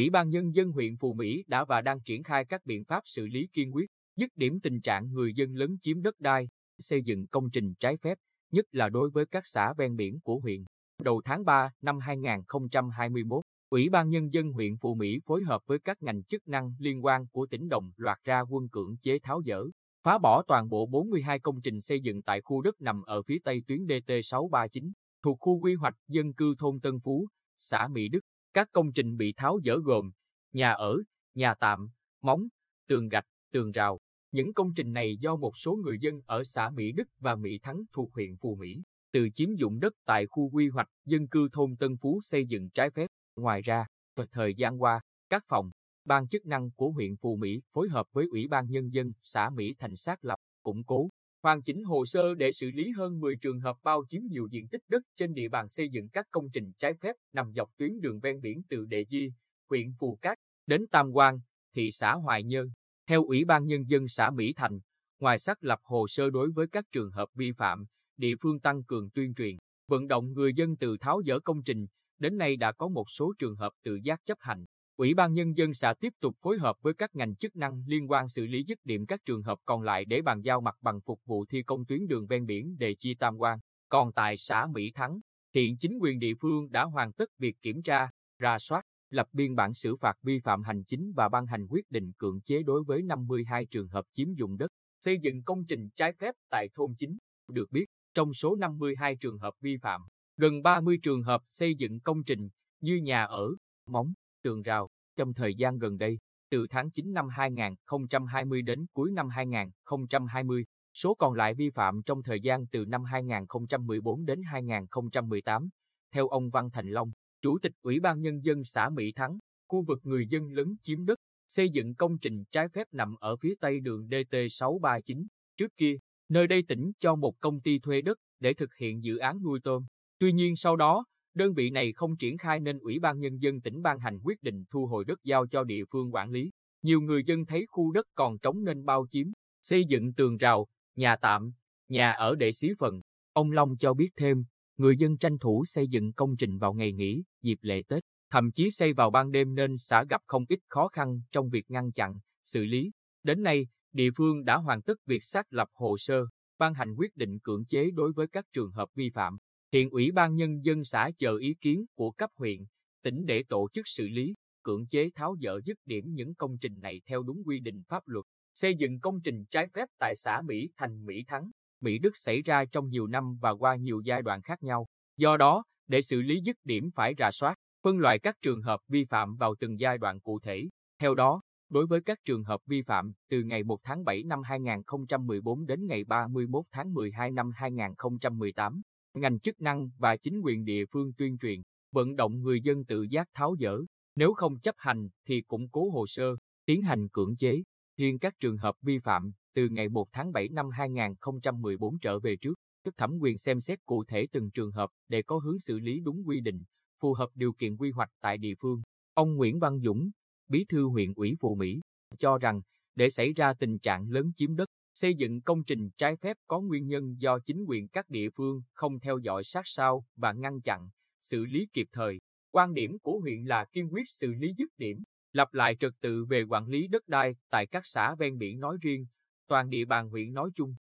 Ủy ban Nhân dân huyện Phù Mỹ đã và đang triển khai các biện pháp xử lý kiên quyết, dứt điểm tình trạng người dân lấn chiếm đất đai, xây dựng công trình trái phép, nhất là đối với các xã ven biển của huyện. Đầu tháng 3 năm 2021, Ủy ban Nhân dân huyện Phù Mỹ phối hợp với các ngành chức năng liên quan của tỉnh Đồng loạt ra quân cưỡng chế tháo dỡ, phá bỏ toàn bộ 42 công trình xây dựng tại khu đất nằm ở phía tây tuyến DT639, thuộc khu quy hoạch dân cư thôn Tân Phú, xã Mỹ Đức. Các công trình bị tháo dỡ gồm nhà ở, nhà tạm, móng, tường gạch, tường rào. Những công trình này do một số người dân ở xã Mỹ Đức và Mỹ Thắng thuộc huyện Phù Mỹ từ chiếm dụng đất tại khu quy hoạch dân cư thôn Tân Phú xây dựng trái phép. Ngoài ra, thời gian qua, các phòng, ban chức năng của huyện Phù Mỹ phối hợp với Ủy ban Nhân dân xã Mỹ Thành xác lập, củng cố, hoàn chỉnh hồ sơ để xử lý hơn 10 trường hợp bao chiếm nhiều diện tích đất trên địa bàn xây dựng các công trình trái phép nằm dọc tuyến đường ven biển từ Đệ Di, huyện Phù Cát đến Tam Quan, thị xã Hoài Nhơn. Theo Ủy ban Nhân dân xã Mỹ Thành, ngoài xác lập hồ sơ đối với các trường hợp vi phạm, địa phương tăng cường tuyên truyền, vận động người dân từ tháo dỡ công trình, đến nay đã có một số trường hợp tự giác chấp hành. Ủy ban Nhân dân xã tiếp tục phối hợp với các ngành chức năng liên quan xử lý dứt điểm các trường hợp còn lại để bàn giao mặt bằng phục vụ thi công tuyến đường ven biển đề chi Tam Quan. Còn tại xã Mỹ Thắng, hiện chính quyền địa phương đã hoàn tất việc kiểm tra, ra soát, lập biên bản xử phạt vi phạm hành chính và ban hành quyết định cưỡng chế đối với 52 trường hợp chiếm dụng đất, xây dựng công trình trái phép tại thôn chính. Được biết, trong số 52 trường hợp vi phạm, gần 30 trường hợp xây dựng công trình như nhà ở, móng, tường rào. Trong thời gian gần đây, từ tháng 9 năm 2020 đến cuối năm 2020, số còn lại vi phạm trong thời gian từ năm 2014 đến 2018. Theo ông Văn Thành Long, Chủ tịch Ủy ban Nhân dân xã Mỹ Thắng, khu vực người dân lấn chiếm đất, xây dựng công trình trái phép nằm ở phía tây đường DT639. Trước kia, nơi đây tỉnh cho một công ty thuê đất để thực hiện dự án nuôi tôm. Tuy nhiên sau đó, đơn vị này không triển khai nên Ủy ban Nhân dân tỉnh ban hành quyết định thu hồi đất giao cho địa phương quản lý. Nhiều người dân thấy khu đất còn trống nên bao chiếm, xây dựng tường rào, nhà tạm, nhà ở để xí phần. Ông Long cho biết thêm, người dân tranh thủ xây dựng công trình vào ngày nghỉ, dịp lễ Tết, thậm chí xây vào ban đêm nên xã gặp không ít khó khăn trong việc ngăn chặn, xử lý. Đến nay, địa phương đã hoàn tất việc xác lập hồ sơ, ban hành quyết định cưỡng chế đối với các trường hợp vi phạm. Hiện Ủy ban Nhân dân xã chờ ý kiến của cấp huyện, tỉnh để tổ chức xử lý, cưỡng chế tháo dỡ dứt điểm những công trình này theo đúng quy định pháp luật. Xây dựng công trình trái phép tại xã Mỹ Thành Mỹ Thắng, Mỹ Đức xảy ra trong nhiều năm và qua nhiều giai đoạn khác nhau. Do đó, để xử lý dứt điểm phải rà soát, phân loại các trường hợp vi phạm vào từng giai đoạn cụ thể. Theo đó, đối với các trường hợp vi phạm từ ngày 1 tháng 7 năm 2014 đến ngày 31 tháng 12 năm 2018, ngành chức năng và chính quyền địa phương tuyên truyền, vận động người dân tự giác tháo dỡ. Nếu không chấp hành thì củng cố hồ sơ, tiến hành cưỡng chế. Riêng các trường hợp vi phạm từ ngày 1 tháng 7 năm 2014 trở về trước, cấp thẩm quyền xem xét cụ thể từng trường hợp để có hướng xử lý đúng quy định, phù hợp điều kiện quy hoạch tại địa phương. Ông Nguyễn Văn Dũng, Bí thư huyện ủy Phù Mỹ, cho rằng để xảy ra tình trạng lớn chiếm đất, xây dựng công trình trái phép có nguyên nhân do chính quyền các địa phương không theo dõi sát sao và ngăn chặn, xử lý kịp thời. Quan điểm của huyện là kiên quyết xử lý dứt điểm, lập lại trật tự về quản lý đất đai tại các xã ven biển nói riêng, toàn địa bàn huyện nói chung.